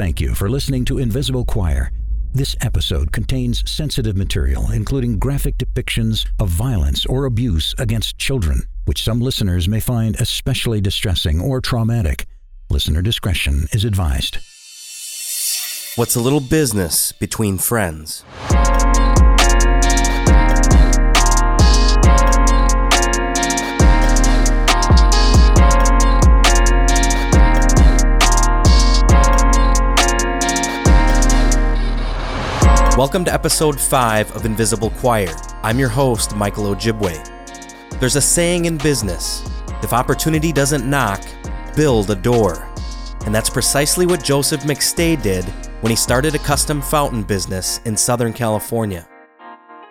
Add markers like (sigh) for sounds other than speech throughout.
Thank you for listening to Invisible Choir. This episode contains sensitive material, including graphic depictions of violence or abuse against children, which some listeners may find especially distressing or traumatic. Listener discretion is advised. What's a little business between friends? Welcome to episode 5 of Invisible Choir. I'm your host, Michael Ojibwe. There's a saying in business if opportunity doesn't knock, build a door. And that's precisely what Joseph McStay did when he started a custom fountain business in Southern California.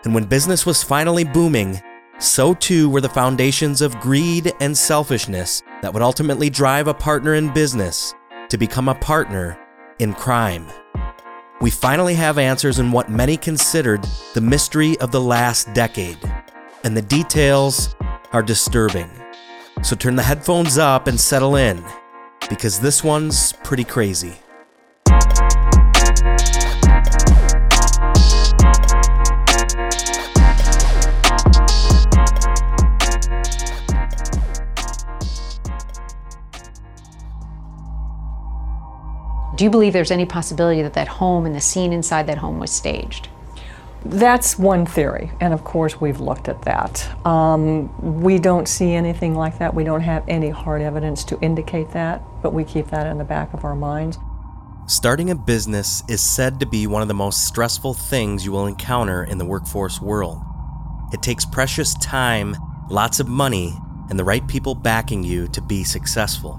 And when business was finally booming, so too were the foundations of greed and selfishness that would ultimately drive a partner in business to become a partner in crime we finally have answers in what many considered the mystery of the last decade. And the details are disturbing. So turn the headphones up and settle in, because this one's pretty crazy. Do you believe there's any possibility that that home and the scene inside that home was staged? That's one theory, and of course we've looked at that. Um, we don't see anything like that. We don't have any hard evidence to indicate that, but we keep that in the back of our minds. Starting a business is said to be one of the most stressful things you will encounter in the workforce world. It takes precious time, lots of money, and the right people backing you to be successful.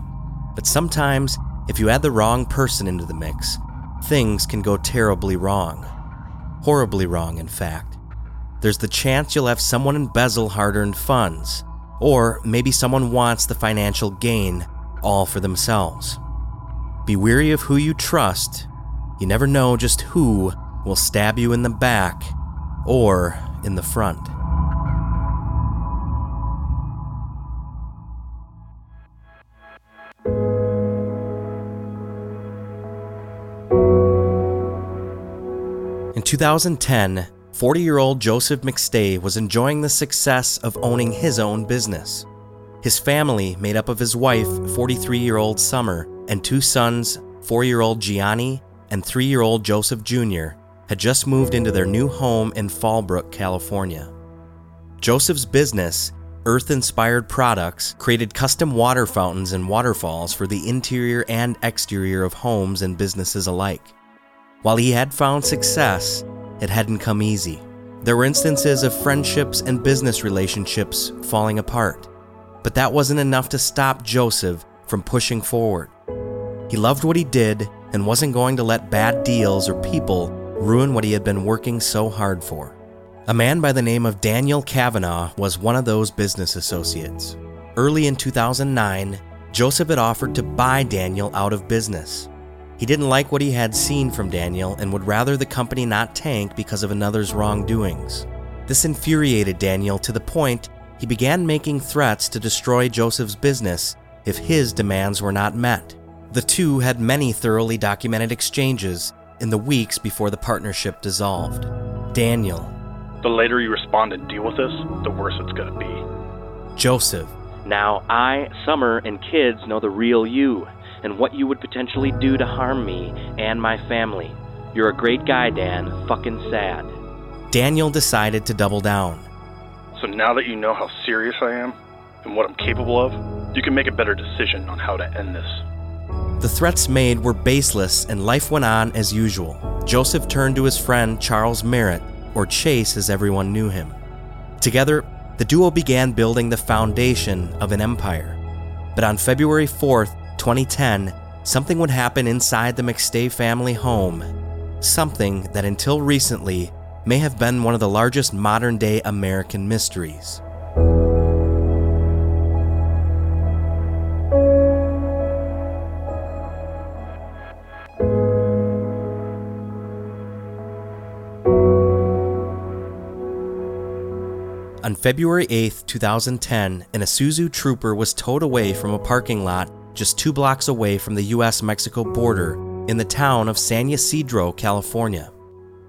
But sometimes if you add the wrong person into the mix, things can go terribly wrong. Horribly wrong, in fact. There's the chance you'll have someone embezzle hard earned funds, or maybe someone wants the financial gain all for themselves. Be wary of who you trust. You never know just who will stab you in the back or in the front. 2010, 40 year old Joseph McStay was enjoying the success of owning his own business. His family, made up of his wife, 43 year old Summer, and two sons, 4 year old Gianni and 3 year old Joseph Jr., had just moved into their new home in Fallbrook, California. Joseph's business, Earth Inspired Products, created custom water fountains and waterfalls for the interior and exterior of homes and businesses alike. While he had found success, it hadn't come easy. There were instances of friendships and business relationships falling apart, but that wasn't enough to stop Joseph from pushing forward. He loved what he did and wasn't going to let bad deals or people ruin what he had been working so hard for. A man by the name of Daniel Kavanaugh was one of those business associates. Early in 2009, Joseph had offered to buy Daniel out of business. He didn't like what he had seen from Daniel and would rather the company not tank because of another's wrongdoings. This infuriated Daniel to the point he began making threats to destroy Joseph's business if his demands were not met. The two had many thoroughly documented exchanges in the weeks before the partnership dissolved. Daniel. The later you respond and deal with this, the worse it's gonna be. Joseph. Now I, Summer, and kids know the real you and what you would potentially do to harm me and my family. You're a great guy, Dan. Fucking sad. Daniel decided to double down. So now that you know how serious I am and what I'm capable of, you can make a better decision on how to end this. The threats made were baseless and life went on as usual. Joseph turned to his friend Charles Merritt, or Chase as everyone knew him. Together, the duo began building the foundation of an empire. But on February 4th, 2010, something would happen inside the McStay family home. Something that until recently may have been one of the largest modern day American mysteries. On February 8, 2010, an Isuzu trooper was towed away from a parking lot just two blocks away from the US Mexico border in the town of San Ysidro, California.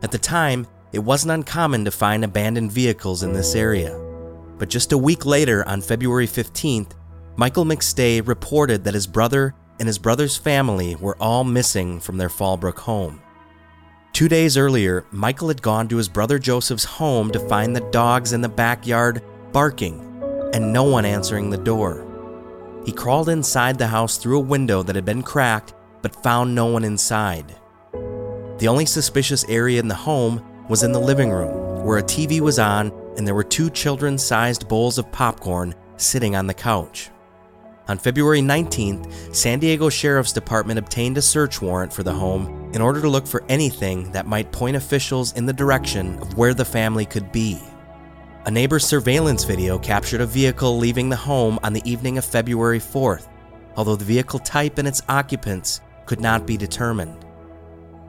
At the time, it wasn't uncommon to find abandoned vehicles in this area. But just a week later, on February 15th, Michael McStay reported that his brother and his brother's family were all missing from their Fallbrook home. Two days earlier, Michael had gone to his brother Joseph's home to find the dogs in the backyard barking and no one answering the door. He crawled inside the house through a window that had been cracked but found no one inside. The only suspicious area in the home was in the living room, where a TV was on and there were two children sized bowls of popcorn sitting on the couch. On February 19th, San Diego Sheriff's Department obtained a search warrant for the home in order to look for anything that might point officials in the direction of where the family could be. A neighbor's surveillance video captured a vehicle leaving the home on the evening of February 4th, although the vehicle type and its occupants could not be determined.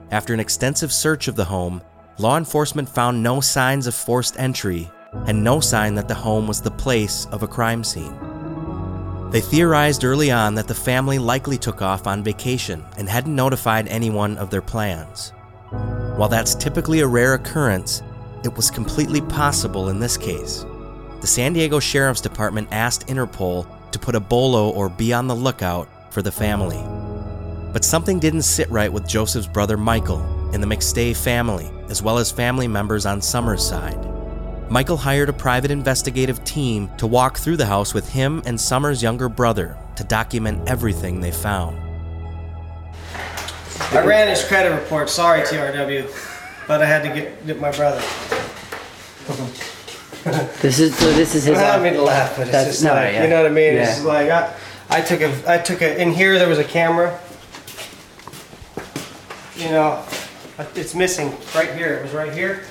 After an extensive search of the home, law enforcement found no signs of forced entry and no sign that the home was the place of a crime scene. They theorized early on that the family likely took off on vacation and hadn't notified anyone of their plans. While that's typically a rare occurrence, it was completely possible in this case. The San Diego Sheriff's Department asked Interpol to put a bolo or be on the lookout for the family. But something didn't sit right with Joseph's brother Michael and the McStay family, as well as family members on Summer's side. Michael hired a private investigative team to walk through the house with him and Summer's younger brother to document everything they found. I ran his credit report. Sorry, TRW, but I had to get, get my brother. (laughs) This is so. This is his. I don't mean to laugh, but it's That's- just no, like yeah. you know what I mean. Yeah. It's just like I, I took a, I took a. In here there was a camera. You know, it's missing right here. It was right here.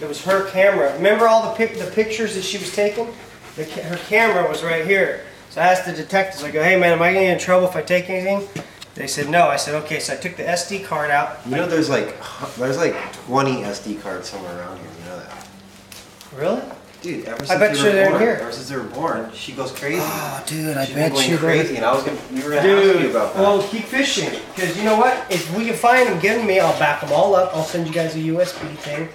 It was her camera. Remember all the pic, the pictures that she was taking? The, ca- her camera was right here. So I asked the detectives. I go, hey man, am I gonna get in trouble if I take anything? They said no. I said okay. So I took the SD card out. You know, there's like there's like 20 SD cards somewhere around here. You know that, Really? dude? Ever since I bet they you were they're born, here. Ever since they were born, she goes crazy. Oh, dude, I She's been bet going you they're- crazy, and I was gonna, we were gonna ask you Dude, about that. well, keep fishing. Because you know what? If we can find them, give them me, I'll back them all up. I'll send you guys a USB thing.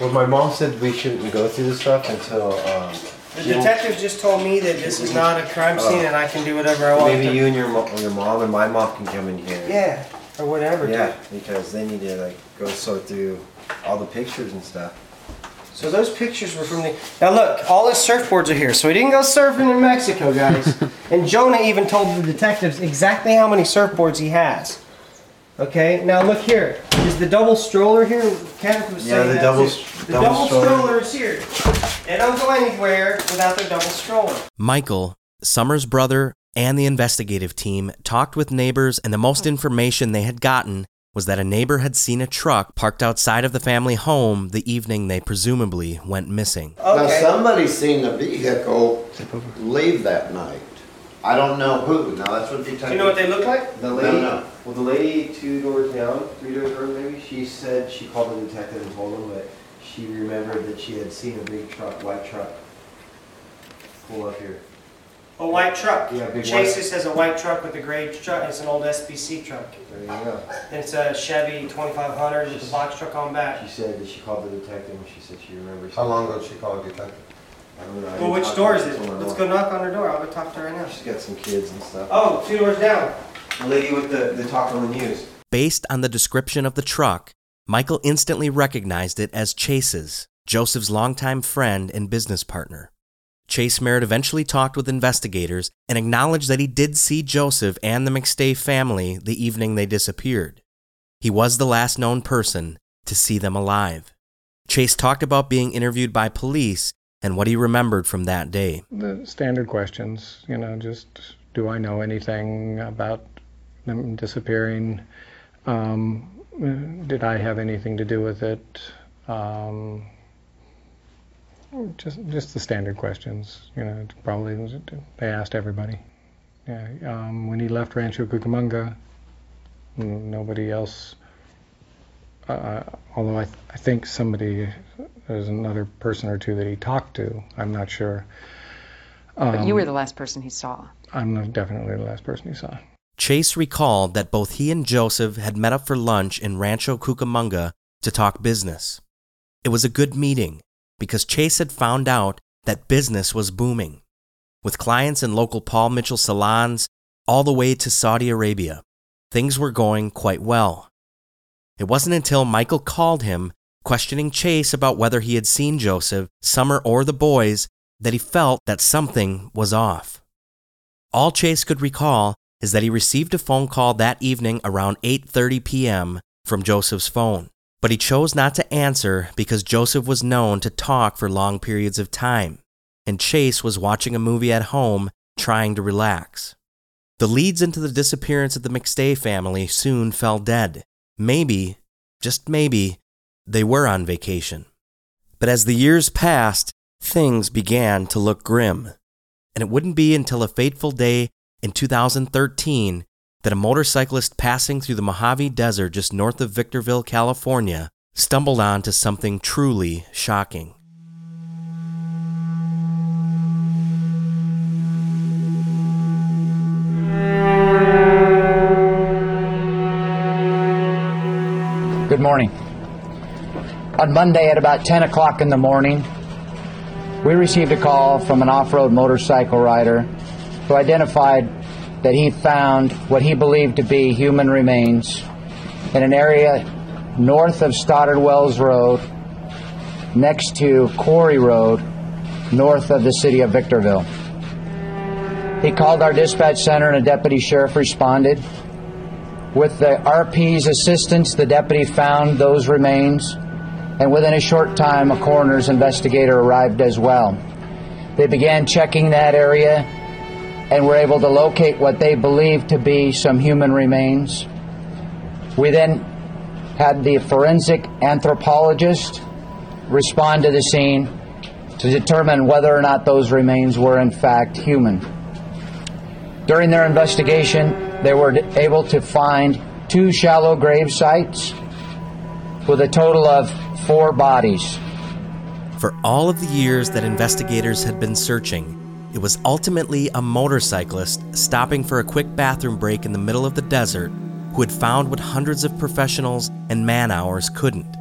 Well, my mom said we shouldn't go through this stuff until um, The you detective just told me that this is not a crime uh, scene and I can do whatever I want. maybe to- you and your mo- your mom and my mom can come in here. Yeah, or whatever. dude. Yeah, because they need to like go sort through all the pictures and stuff. So those pictures were from the. Now look, all his surfboards are here. So he didn't go surfing in Mexico, guys. (laughs) and Jonah even told the detectives exactly how many surfboards he has. Okay, now look here. Is the double stroller here? Kenneth was Yeah, saying the that double- too. The double double, stroller. stroller is here. They don't go anywhere without their double stroller. Michael, Summer's brother, and the investigative team talked with neighbors, and the most information they had gotten was that a neighbor had seen a truck parked outside of the family home the evening they presumably went missing. Now, Okay. somebody's seen the vehicle leave that night. I don't know who. Now, that's what detective. Do you know what they look like? The No, lady, no. well, the lady two doors down, three doors down maybe, she said she called the detective and told him that she remembered that she had seen a big truck, white truck, pull up here. A white truck. Yeah, big Chase's has a white truck with a gray truck. It's an old SBC truck. There you go. It's a Chevy 2500 with a box truck on back. She said that she called the detective and she said she remembers. How long ago did she call a detective? I don't know. I Well, didn't which talk door to is it? till my Let's mom. go knock on her door. I'll go talk to her right now. She's got some kids and stuff. Oh, two doors down. The lady with the, the talk on the news. Based on the description of the truck, Michael instantly recognized it as Chase's, Joseph's longtime friend and business partner. Chase Merritt eventually talked with investigators and acknowledged that he did see Joseph and the McStay family the evening they disappeared. He was the last known person to see them alive. Chase talked about being interviewed by police and what he remembered from that day. the standard questions, you know, just do I know anything about them disappearing? Um, did I have anything to do with it? Um, just just the standard questions, you know. Probably was- they asked everybody. Yeah. Um, when he left Rancho Cucamonga, nobody else. Uh, although I, th- I think somebody, there's another person or two that he talked to. I'm not sure. But you Um, were the last person he saw. I'm definitely the last person he saw. Chase recalled that both he and Joseph had met up for lunch in Rancho Cucamonga to talk business. It was a good meeting because Chase had found out that business was booming, with clients in local Paul Mitchell salons all the way to Saudi Arabia. Things were going quite well. It wasn't until Michael called him, questioning Chase about whether he had seen Joseph, Summer, or the boys, that he felt that something was off. All Chase could recall is that he received a phone call that evening around 8:30 p.m. from Joseph's phone, but he chose not to answer because Joseph was known to talk for long periods of time, and Chase was watching a movie at home trying to relax. The leads into the disappearance of the McStay family soon fell dead. Maybe, just maybe, they were on vacation. But as the years passed, things began to look grim. And it wouldn't be until a fateful day in 2013 that a motorcyclist passing through the Mojave Desert just north of Victorville, California, stumbled onto something truly shocking. Good morning. On Monday at about 10 o'clock in the morning, we received a call from an off road motorcycle rider who identified that he found what he believed to be human remains in an area north of Stoddard Wells Road, next to Quarry Road, north of the city of Victorville. He called our dispatch center and a deputy sheriff responded. With the RP's assistance, the deputy found those remains, and within a short time, a coroner's investigator arrived as well. They began checking that area and were able to locate what they believed to be some human remains. We then had the forensic anthropologist respond to the scene to determine whether or not those remains were in fact human. During their investigation, they were able to find two shallow grave sites with a total of four bodies. For all of the years that investigators had been searching, it was ultimately a motorcyclist stopping for a quick bathroom break in the middle of the desert who had found what hundreds of professionals and man hours couldn't.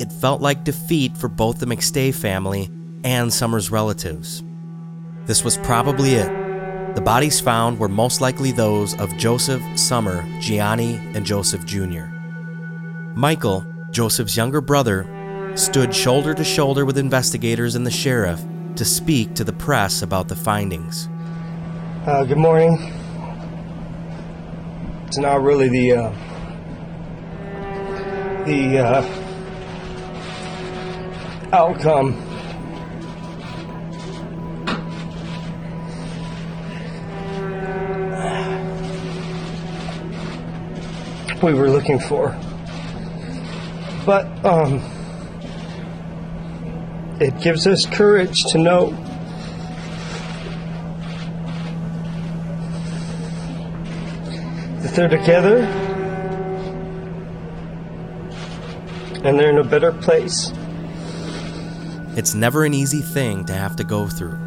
It felt like defeat for both the McStay family and Summer's relatives. This was probably it. The bodies found were most likely those of Joseph, Summer, Gianni, and Joseph Jr. Michael, Joseph's younger brother, stood shoulder to shoulder with investigators and the sheriff to speak to the press about the findings. Uh, good morning. It's not really the uh, the uh, outcome. We were looking for, but um, it gives us courage to know that they're together and they're in a better place. It's never an easy thing to have to go through.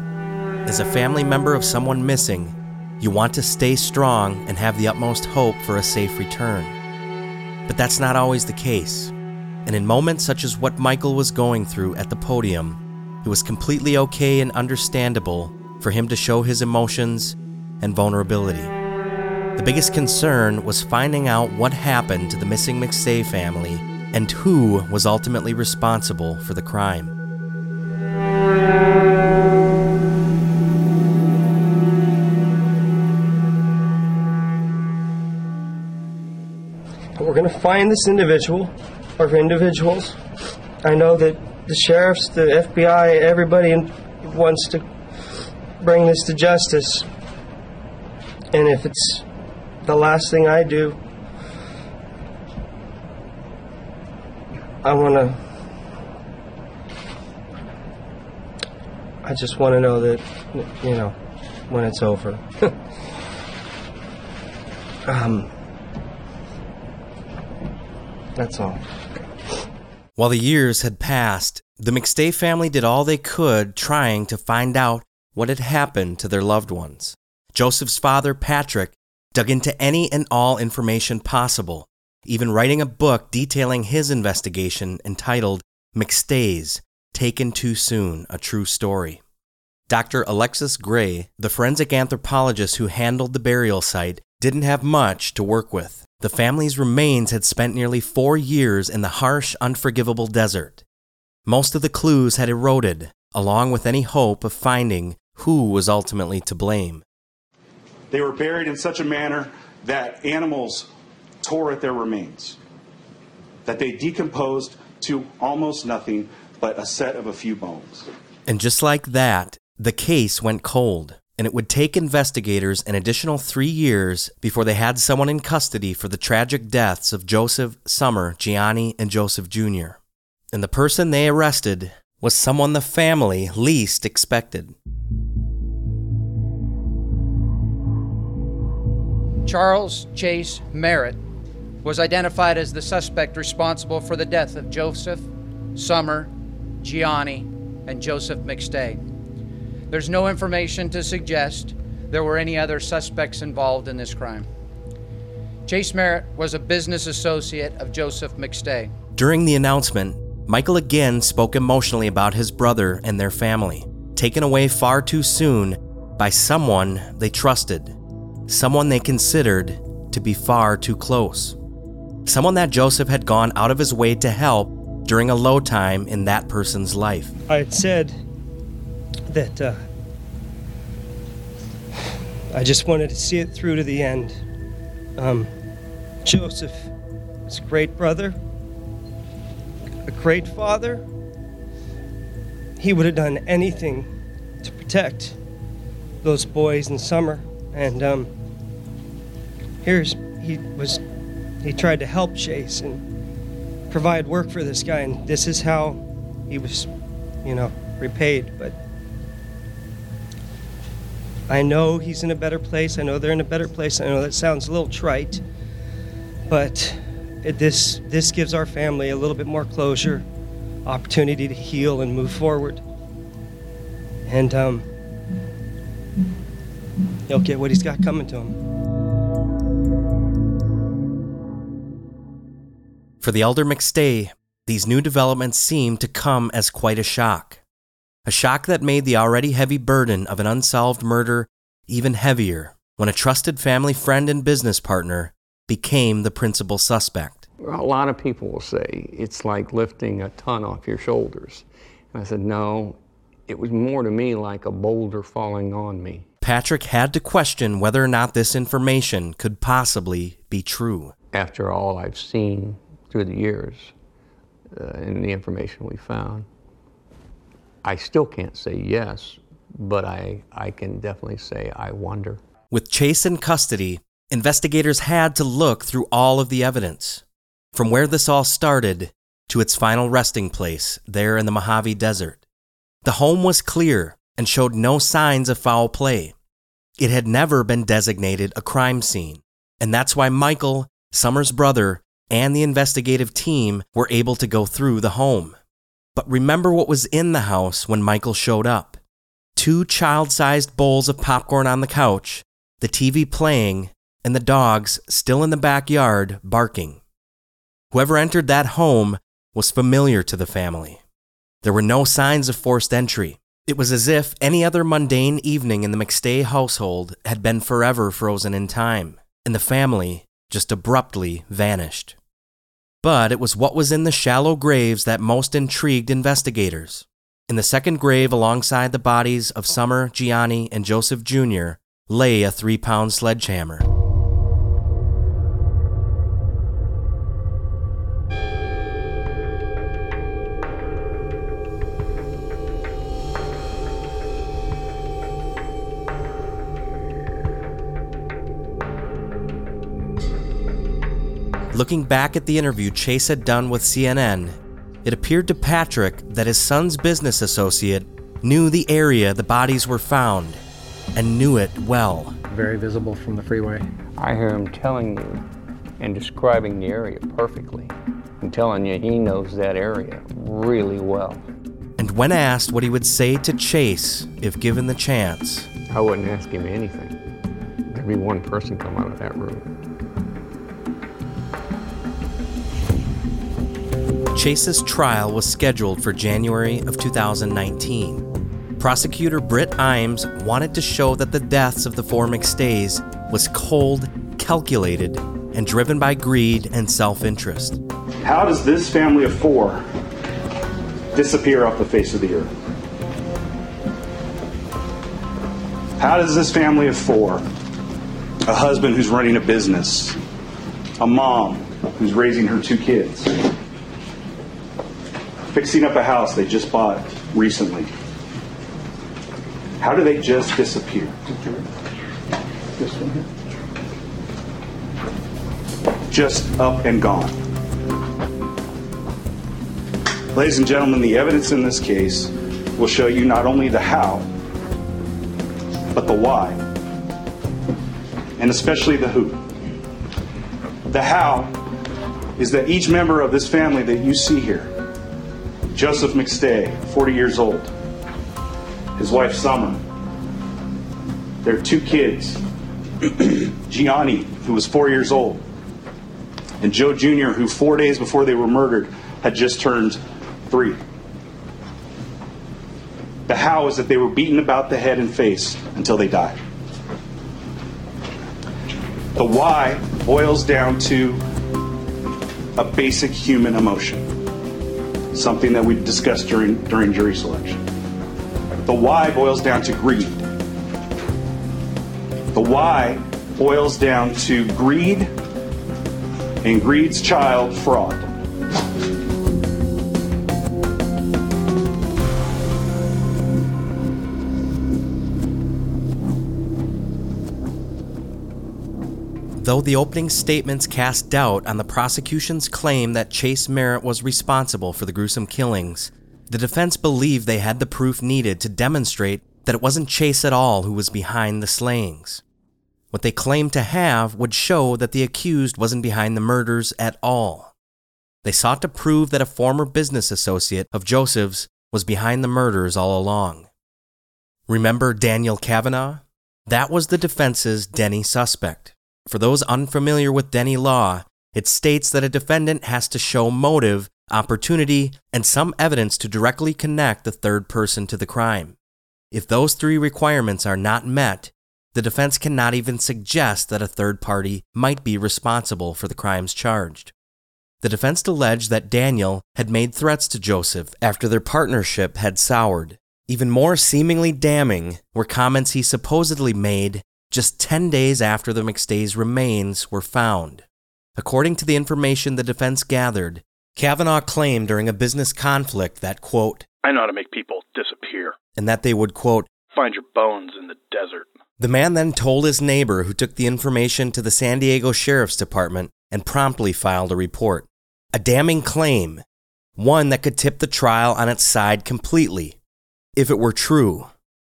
As a family member of someone missing, you want to stay strong and have the utmost hope for a safe return. But that's not always the case. And in moments such as what Michael was going through at the podium, it was completely okay and understandable for him to show his emotions and vulnerability. The biggest concern was finding out what happened to the missing McStay family and who was ultimately responsible for the crime. We're going to find this individual or individuals. I know that the sheriffs, the FBI, everybody wants to bring this to justice. And if it's the last thing I do, I want to. I just want to know that, you know, when it's over. (laughs) um, that's all. While the years had passed, the McStay family did all they could trying to find out what had happened to their loved ones. Joseph's father, Patrick, dug into any and all information possible, even writing a book detailing his investigation entitled McStay's Taken Too Soon A True Story. Dr. Alexis Gray, the forensic anthropologist who handled the burial site, didn't have much to work with. The family's remains had spent nearly four years in the harsh, unforgivable desert. Most of the clues had eroded, along with any hope of finding who was ultimately to blame. They were buried in such a manner that animals tore at their remains, that they decomposed to almost nothing but a set of a few bones. And just like that, the case went cold, and it would take investigators an additional three years before they had someone in custody for the tragic deaths of Joseph, Summer, Gianni, and Joseph Jr. And the person they arrested was someone the family least expected. Charles Chase Merritt was identified as the suspect responsible for the death of Joseph, Summer, Gianni, and Joseph McStay. There's no information to suggest there were any other suspects involved in this crime. Chase Merritt was a business associate of Joseph McStay. During the announcement, Michael again spoke emotionally about his brother and their family, taken away far too soon by someone they trusted, someone they considered to be far too close, someone that Joseph had gone out of his way to help during a low time in that person's life. I had said that uh, I just wanted to see it through to the end. Um, Joseph was a great brother, a great father. He would have done anything to protect those boys in summer. And um, here's he was he tried to help Chase and provide work for this guy, and this is how he was, you know, repaid. But I know he's in a better place. I know they're in a better place. I know that sounds a little trite, but it, this this gives our family a little bit more closure, opportunity to heal and move forward. And um, he'll get what he's got coming to him. For the elder McStay, these new developments seem to come as quite a shock. A shock that made the already heavy burden of an unsolved murder even heavier when a trusted family friend and business partner became the principal suspect. A lot of people will say it's like lifting a ton off your shoulders. And I said, no, it was more to me like a boulder falling on me. Patrick had to question whether or not this information could possibly be true. After all I've seen through the years uh, and the information we found, I still can't say yes, but I, I can definitely say I wonder. With Chase in custody, investigators had to look through all of the evidence, from where this all started to its final resting place there in the Mojave Desert. The home was clear and showed no signs of foul play. It had never been designated a crime scene, and that's why Michael, Summer's brother, and the investigative team were able to go through the home. But remember what was in the house when Michael showed up two child sized bowls of popcorn on the couch, the TV playing, and the dogs still in the backyard barking. Whoever entered that home was familiar to the family. There were no signs of forced entry. It was as if any other mundane evening in the McStay household had been forever frozen in time, and the family just abruptly vanished. But it was what was in the shallow graves that most intrigued investigators. In the second grave, alongside the bodies of Summer, Gianni, and Joseph Jr., lay a three pound sledgehammer. Looking back at the interview Chase had done with CNN, it appeared to Patrick that his son's business associate knew the area the bodies were found and knew it well. Very visible from the freeway. I hear him telling you and describing the area perfectly and telling you he knows that area really well. And when asked what he would say to Chase if given the chance, I wouldn't ask him anything. There'd be one person come out of that room. Chase's trial was scheduled for January of 2019. Prosecutor Britt Imes wanted to show that the deaths of the four McStays was cold, calculated, and driven by greed and self interest. How does this family of four disappear off the face of the earth? How does this family of four, a husband who's running a business, a mom who's raising her two kids, fixing up a house they just bought recently, how do they just disappear? This one here. Just up and gone. Ladies and gentlemen, the evidence in this case will show you not only the how, but the why, and especially the who. The how is that each member of this family that you see here, Joseph McStay, 40 years old, his wife Summer, their two kids, (clears throat) Gianni, who was four years old, and Joe Jr., who four days before they were murdered had just turned three. The how is that they were beaten about the head and face until they died. The why boils down to a basic human emotion, something that we discussed during, during jury selection. The why boils down to greed. The why boils down to greed and greed's child, fraud. Though the opening statements cast doubt on the prosecution's claim that Chase Merritt was responsible for the gruesome killings, the defense believed they had the proof needed to demonstrate that it wasn't Chase at all who was behind the slayings. What they claimed to have would show that the accused wasn't behind the murders at all. They sought to prove that a former business associate of Joseph's was behind the murders all along. Remember Daniel Kavanaugh? That was the defense's Denny suspect. For those unfamiliar with Denny law, it states that a defendant has to show motive, opportunity, and some evidence to directly connect the third person to the crime. If those three requirements are not met, the defense cannot even suggest that a third party might be responsible for the crimes charged. The defense alleged that Daniel had made threats to Joseph after their partnership had soured. Even more seemingly damning were comments he supposedly made just 10 days after the McStays' remains were found. According to the information the defense gathered, Kavanaugh claimed during a business conflict that, quote, I know how to make people disappear. and that they would, quote, Find your bones in the desert. The man then told his neighbor, who took the information to the San Diego Sheriff's Department and promptly filed a report. A damning claim, one that could tip the trial on its side completely, if it were true.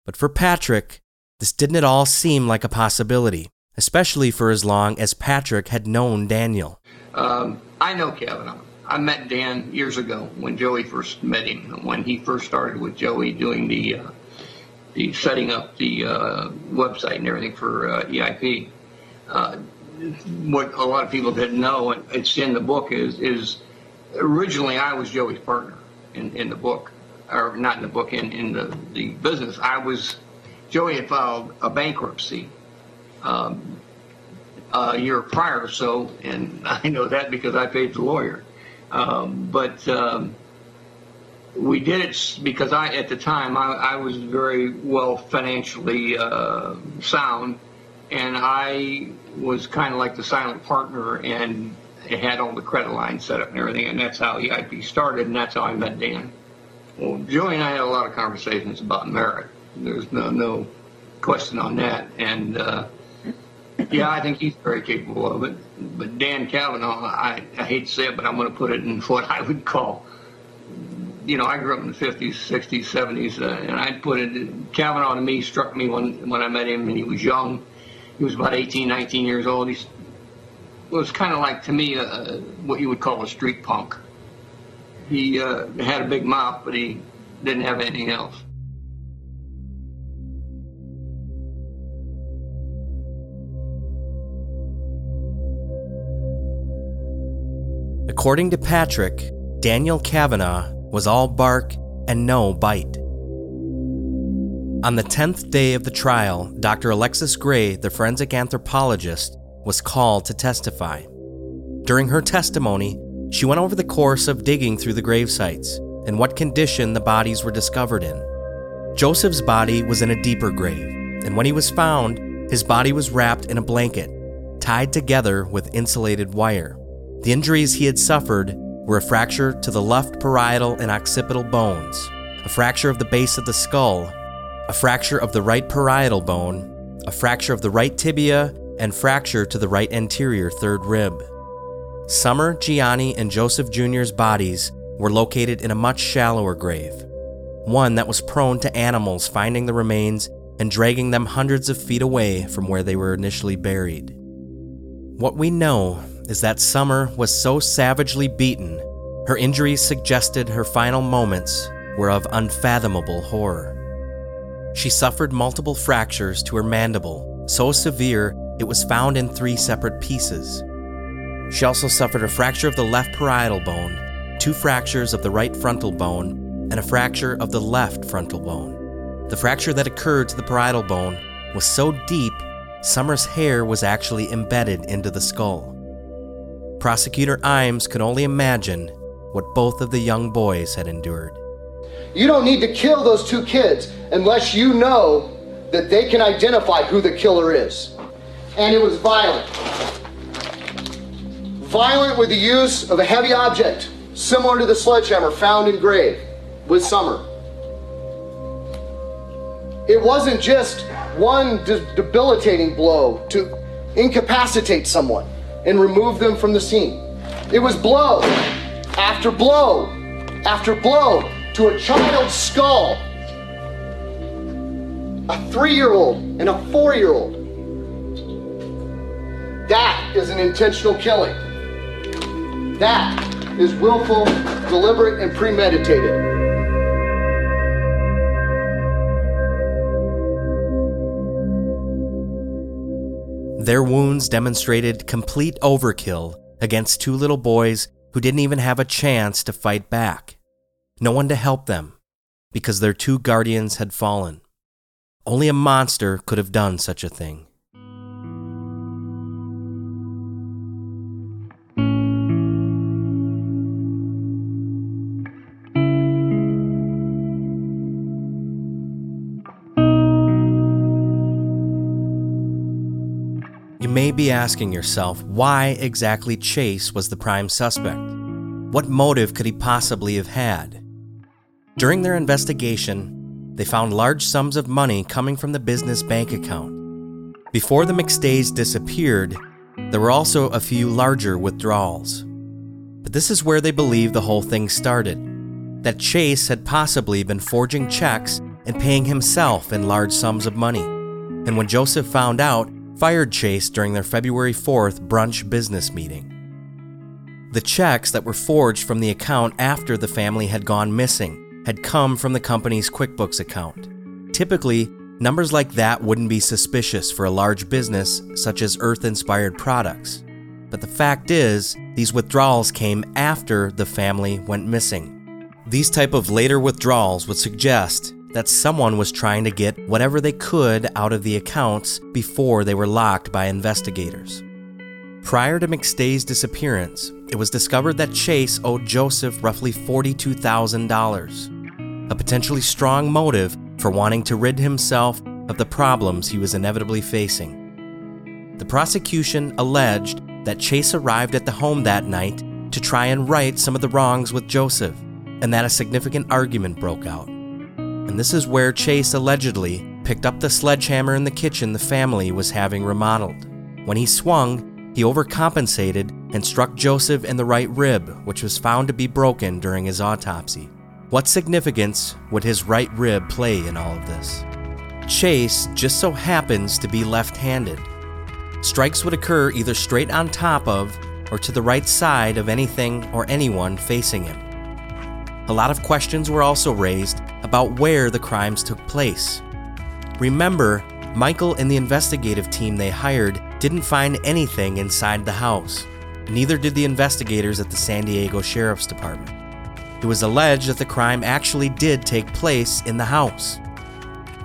But for Patrick, this didn't at all seem like a possibility, especially for as long as Patrick had known Daniel. Um, I know Kavanaugh. I met Dan years ago when Joey first met him. When he first started with Joey doing the uh, the setting up the uh, website and everything for uh, EIP. Uh, what a lot of people didn't know, and it's in the book, is is originally I was Joey's partner in, in the book, or not in the book, in, in the, the business. I was Joey had filed a bankruptcy um, a year prior or so, and (laughs) I know that because I paid the lawyer. Um, but um, we did it because I, at the time, I, I was very well financially uh, sound, and I was kind of like the silent partner, and had all the credit lines set up and everything, and that's how EIP started, and that's how I met Dan. Well, Joey and I had a lot of conversations about Merritt. There's no no question on that, and uh, yeah, I think he's very capable of it. But Dan Kavanaugh, I, I hate to say it, but I'm going to put it in what I would call. You know, I grew up in the 50s, 60s, 70s, uh, and I'd put it. Kavanaugh to me struck me when when I met him, and he was young. He was about 18, 19 years old. He was kind of like to me uh, what you would call a street punk. He uh, had a big mouth, but he didn't have anything else. According to Patrick, Daniel Kavanaugh was all bark and no bite. On the 10th day of the trial, Dr. Alexis Gray, the forensic anthropologist, was called to testify. During her testimony, she went over the course of digging through the grave sites and what condition the bodies were discovered in. Joseph's body was in a deeper grave, and when he was found, his body was wrapped in a blanket, tied together with insulated wire. The injuries he had suffered were a fracture to the left parietal and occipital bones, a fracture of the base of the skull, a fracture of the right parietal bone, a fracture of the right tibia, and fracture to the right anterior third rib. Summer, Gianni, and Joseph Jr.'s bodies were located in a much shallower grave, one that was prone to animals finding the remains and dragging them hundreds of feet away from where they were initially buried. What we know is that Summer was so savagely beaten, her injuries suggested her final moments were of unfathomable horror. She suffered multiple fractures to her mandible, so severe it was found in three separate pieces. She also suffered a fracture of the left parietal bone, two fractures of the right frontal bone, and a fracture of the left frontal bone. The fracture that occurred to the parietal bone was so deep, Summer's hair was actually embedded into the skull. Prosecutor Imes could only imagine what both of the young boys had endured. You don't need to kill those two kids unless you know that they can identify who the killer is. And it was violent. Violent with the use of a heavy object, similar to the sledgehammer found in grave with Summer. It wasn't just one de- debilitating blow to incapacitate someone and remove them from the scene. It was blow after blow after blow to a child's skull. A three year old and a four year old. That is an intentional killing. That is willful, deliberate, and premeditated. Their wounds demonstrated complete overkill against two little boys who didn't even have a chance to fight back. No one to help them because their two guardians had fallen. Only a monster could have done such a thing. Asking yourself why exactly Chase was the prime suspect. What motive could he possibly have had? During their investigation, they found large sums of money coming from the business bank account. Before the McStays disappeared, there were also a few larger withdrawals. But this is where they believe the whole thing started that Chase had possibly been forging checks and paying himself in large sums of money. And when Joseph found out, fired Chase during their February 4th brunch business meeting. The checks that were forged from the account after the family had gone missing had come from the company's QuickBooks account. Typically, numbers like that wouldn't be suspicious for a large business such as Earth Inspired Products. But the fact is, these withdrawals came after the family went missing. These type of later withdrawals would suggest that someone was trying to get whatever they could out of the accounts before they were locked by investigators. Prior to McStay's disappearance, it was discovered that Chase owed Joseph roughly $42,000, a potentially strong motive for wanting to rid himself of the problems he was inevitably facing. The prosecution alleged that Chase arrived at the home that night to try and right some of the wrongs with Joseph, and that a significant argument broke out and this is where Chase allegedly picked up the sledgehammer in the kitchen the family was having remodeled. When he swung, he overcompensated and struck Joseph in the right rib, which was found to be broken during his autopsy. What significance would his right rib play in all of this? Chase just so happens to be left handed. Strikes would occur either straight on top of or to the right side of anything or anyone facing him. A lot of questions were also raised about where the crimes took place. Remember, Michael and the investigative team they hired didn't find anything inside the house. neither did the investigators at the San Diego Sheriff's Department. It was alleged that the crime actually did take place in the house.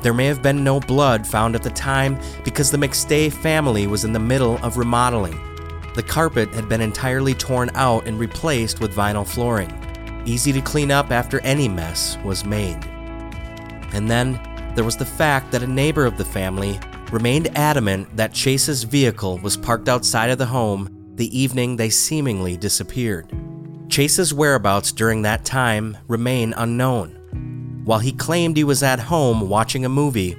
There may have been no blood found at the time because the McStay family was in the middle of remodeling. The carpet had been entirely torn out and replaced with vinyl flooring. Easy to clean up after any mess was made. And then there was the fact that a neighbor of the family remained adamant that Chase's vehicle was parked outside of the home the evening they seemingly disappeared. Chase's whereabouts during that time remain unknown. While he claimed he was at home watching a movie,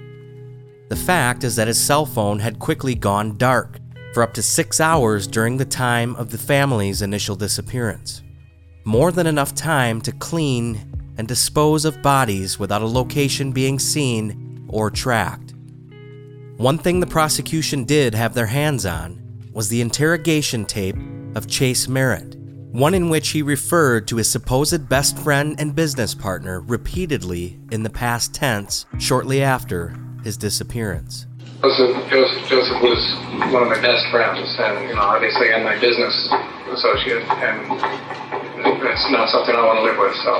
the fact is that his cell phone had quickly gone dark for up to six hours during the time of the family's initial disappearance. More than enough time to clean and dispose of bodies without a location being seen or tracked. One thing the prosecution did have their hands on was the interrogation tape of Chase Merritt, one in which he referred to his supposed best friend and business partner repeatedly in the past tense shortly after his disappearance. Joseph, Joseph, Joseph was one of my best friends, and you know, obviously, and my business associate, and it's not something I want to live with. So,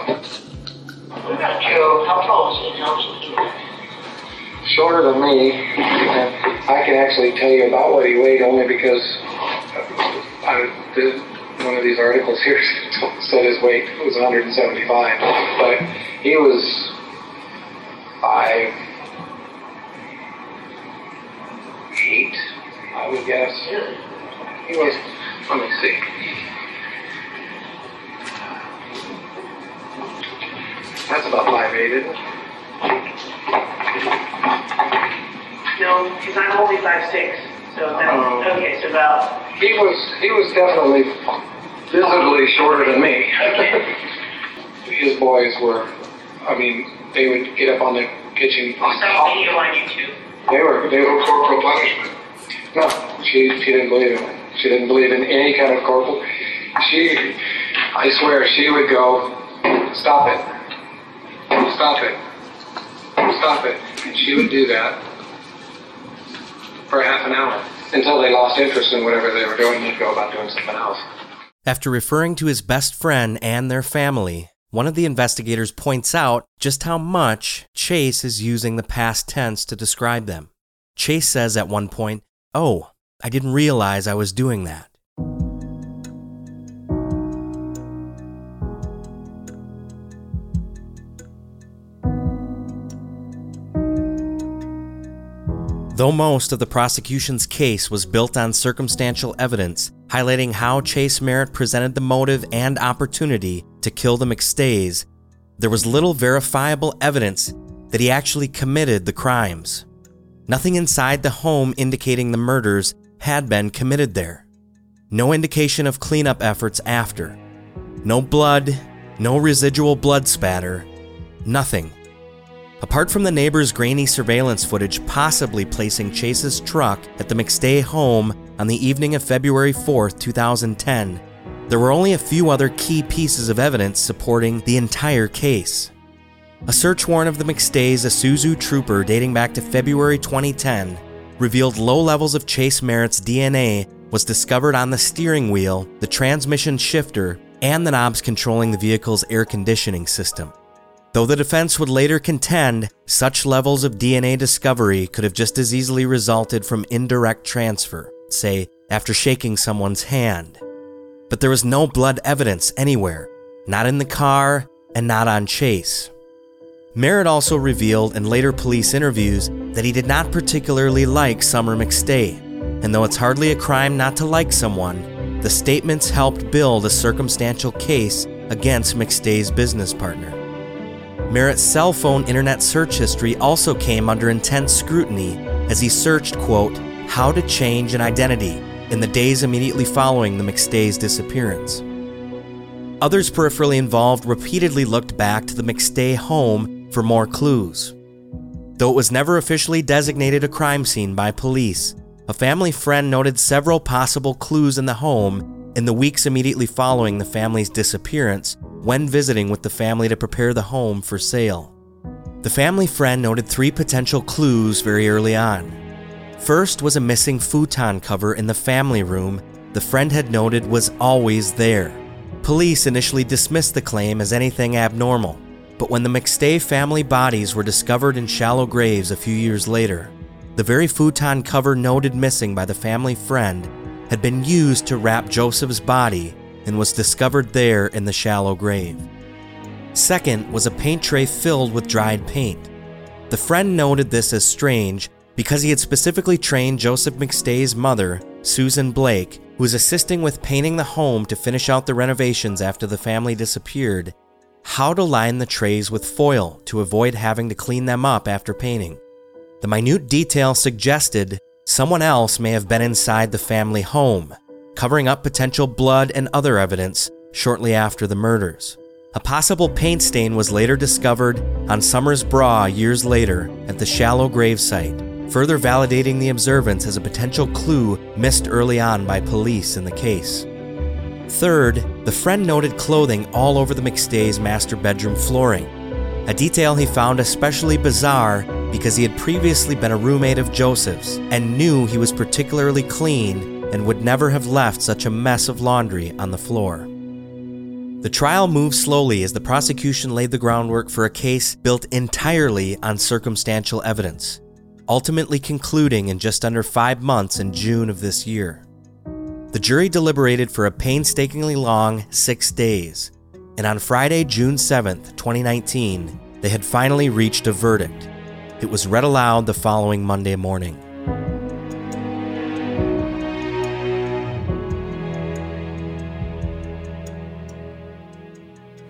Joe, how tall is he? How is he? shorter than me, I can actually tell you about what he weighed only because I did one of these articles here (laughs) said his weight was 175, but he was five eight, I would guess. He was. Let me see. That's about five eight, isn't it? No, because I'm only five six. So that's Oh. okay. So about He was he was definitely visibly shorter than me. (laughs) His boys were, I mean, they would get up on the kitchen. Oh, some video on YouTube. They were they were corporal punishment. No, she she didn't believe in it. She didn't believe in any kind of corporal. She, I swear, she would go, stop it, stop it, stop it, and she would do that for half an hour until they lost interest in whatever they were doing. They'd go about doing something else. After referring to his best friend and their family, one of the investigators points out just how much Chase is using the past tense to describe them. Chase says at one point, Oh, I didn't realize I was doing that. Though most of the prosecution's case was built on circumstantial evidence highlighting how Chase Merritt presented the motive and opportunity to kill the McStays, there was little verifiable evidence that he actually committed the crimes. Nothing inside the home indicating the murders had been committed there. No indication of cleanup efforts after. No blood, no residual blood spatter, nothing. Apart from the neighbor's grainy surveillance footage possibly placing Chase's truck at the McStay home on the evening of February 4, 2010, there were only a few other key pieces of evidence supporting the entire case. A search warrant of the McStays, Isuzu trooper dating back to February 2010, revealed low levels of Chase Merritt's DNA was discovered on the steering wheel, the transmission shifter, and the knobs controlling the vehicle's air conditioning system. Though the defense would later contend such levels of DNA discovery could have just as easily resulted from indirect transfer, say, after shaking someone's hand. But there was no blood evidence anywhere, not in the car and not on Chase. Merritt also revealed in later police interviews that he did not particularly like Summer McStay, and though it's hardly a crime not to like someone, the statements helped build a circumstantial case against McStay's business partner. Merritt's cell phone internet search history also came under intense scrutiny as he searched, quote, how to change an identity in the days immediately following the McStay's disappearance. Others peripherally involved repeatedly looked back to the McStay home for more clues. Though it was never officially designated a crime scene by police, a family friend noted several possible clues in the home in the weeks immediately following the family's disappearance when visiting with the family to prepare the home for sale. The family friend noted three potential clues very early on. First was a missing futon cover in the family room the friend had noted was always there. Police initially dismissed the claim as anything abnormal, but when the McStay family bodies were discovered in shallow graves a few years later, the very futon cover noted missing by the family friend had been used to wrap Joseph's body and was discovered there in the shallow grave. Second was a paint tray filled with dried paint. The friend noted this as strange because he had specifically trained Joseph McStay's mother, Susan Blake, who was assisting with painting the home to finish out the renovations after the family disappeared, how to line the trays with foil to avoid having to clean them up after painting. The minute detail suggested someone else may have been inside the family home, covering up potential blood and other evidence shortly after the murders. A possible paint stain was later discovered on Summer's bra years later at the shallow grave site, further validating the observance as a potential clue missed early on by police in the case. Third, the friend noted clothing all over the McStay's master bedroom flooring, a detail he found especially bizarre because he had previously been a roommate of Joseph's and knew he was particularly clean and would never have left such a mess of laundry on the floor. The trial moved slowly as the prosecution laid the groundwork for a case built entirely on circumstantial evidence, ultimately concluding in just under five months in June of this year. The jury deliberated for a painstakingly long six days, and on Friday, June 7th, 2019, they had finally reached a verdict. It was read aloud the following Monday morning.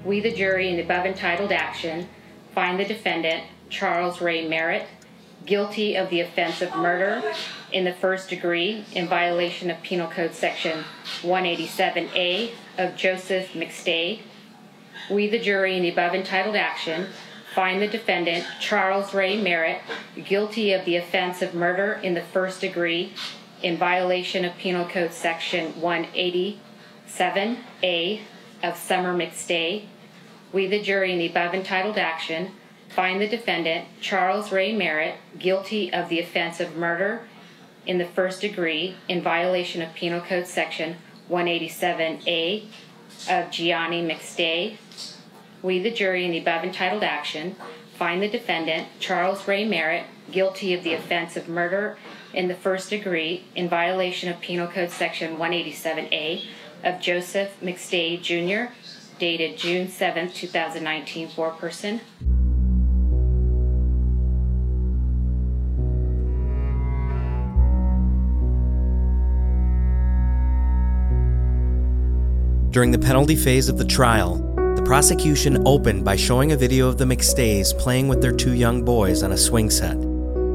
We, the jury, in the above entitled action, find the defendant, Charles Ray Merritt, guilty of the offense of murder in the first degree in violation of Penal Code Section 187A of Joseph McStay. We, the jury, in the above entitled action, find the defendant, Charles Ray Merritt, guilty of the offense of murder in the first degree in violation of Penal Code Section 187A of Summer McStay. We, the jury, in the above entitled action, find the defendant, Charles Ray Merritt, guilty of the offense of murder in the first degree in violation of Penal Code Section 187A of Gianni McStay. We, the jury, in the above entitled action, find the defendant, Charles Ray Merritt, guilty of the offense of murder in the first degree in violation of Penal Code Section 187A of Joseph McStay Jr., dated June 7, 2019, foreperson. During the penalty phase of the trial, the prosecution opened by showing a video of the McStays playing with their two young boys on a swing set,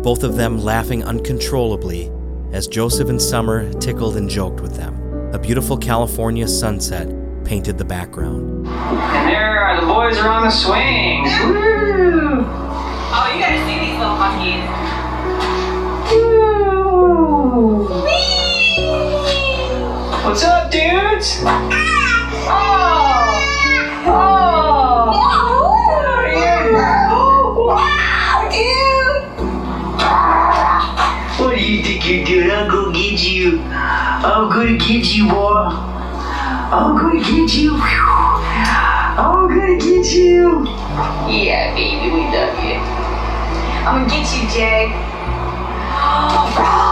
both of them laughing uncontrollably as Joseph and Summer tickled and joked with them. A beautiful California sunset painted the background. And there are the boys are on the swings. Woo! Oh, you gotta see these little monkeys. What's up, dudes? I'm gonna get you, boy. I'm gonna get you. I'm gonna get you. Yeah, baby, we love you. I'm gonna get you, Jay. (gasps) Alright,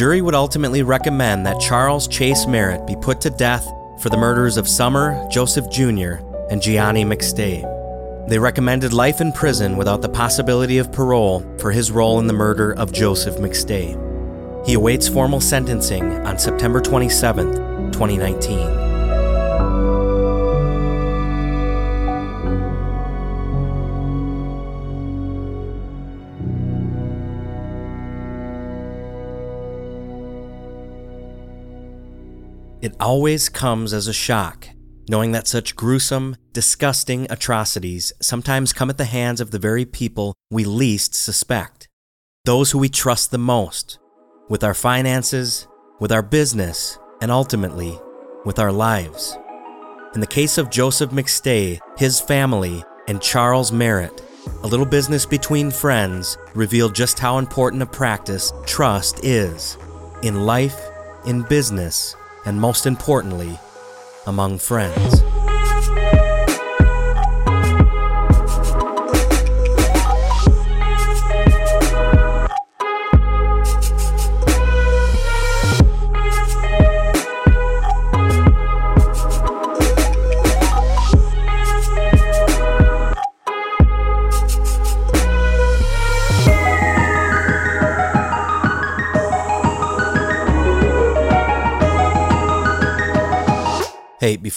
jury would ultimately recommend that Charles Chase Merritt be put to death for the murders of Summer, Joseph Jr., and Gianni McStay. They recommended life in prison without the possibility of parole for his role in the murder of Joseph McStay. He awaits formal sentencing on September 27, 2019. It always comes as a shock, knowing that such gruesome, disgusting atrocities sometimes come at the hands of the very people we least suspect. Those who we trust the most, with our finances, with our business, and ultimately, with our lives. In the case of Joseph McStay, his family, and Charles Merritt, a little business between friends revealed just how important a practice trust is in life, in business, and most importantly, among friends.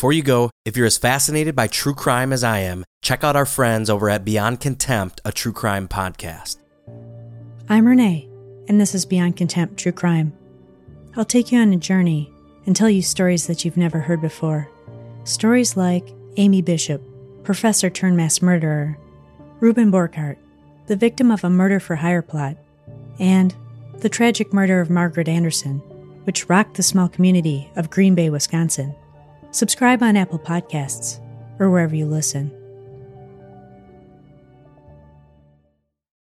Before you go, if you're as fascinated by true crime as I am, check out our friends over at Beyond Contempt, a true crime podcast. I'm Renee, and this is Beyond Contempt True Crime. I'll take you on a journey and tell you stories that you've never heard before. Stories like Amy Bishop, professor turned mass murderer, Reuben Borkhardt, the victim of a murder for hire plot, and the tragic murder of Margaret Anderson, which rocked the small community of Green Bay, Wisconsin. Subscribe on Apple Podcasts or wherever you listen.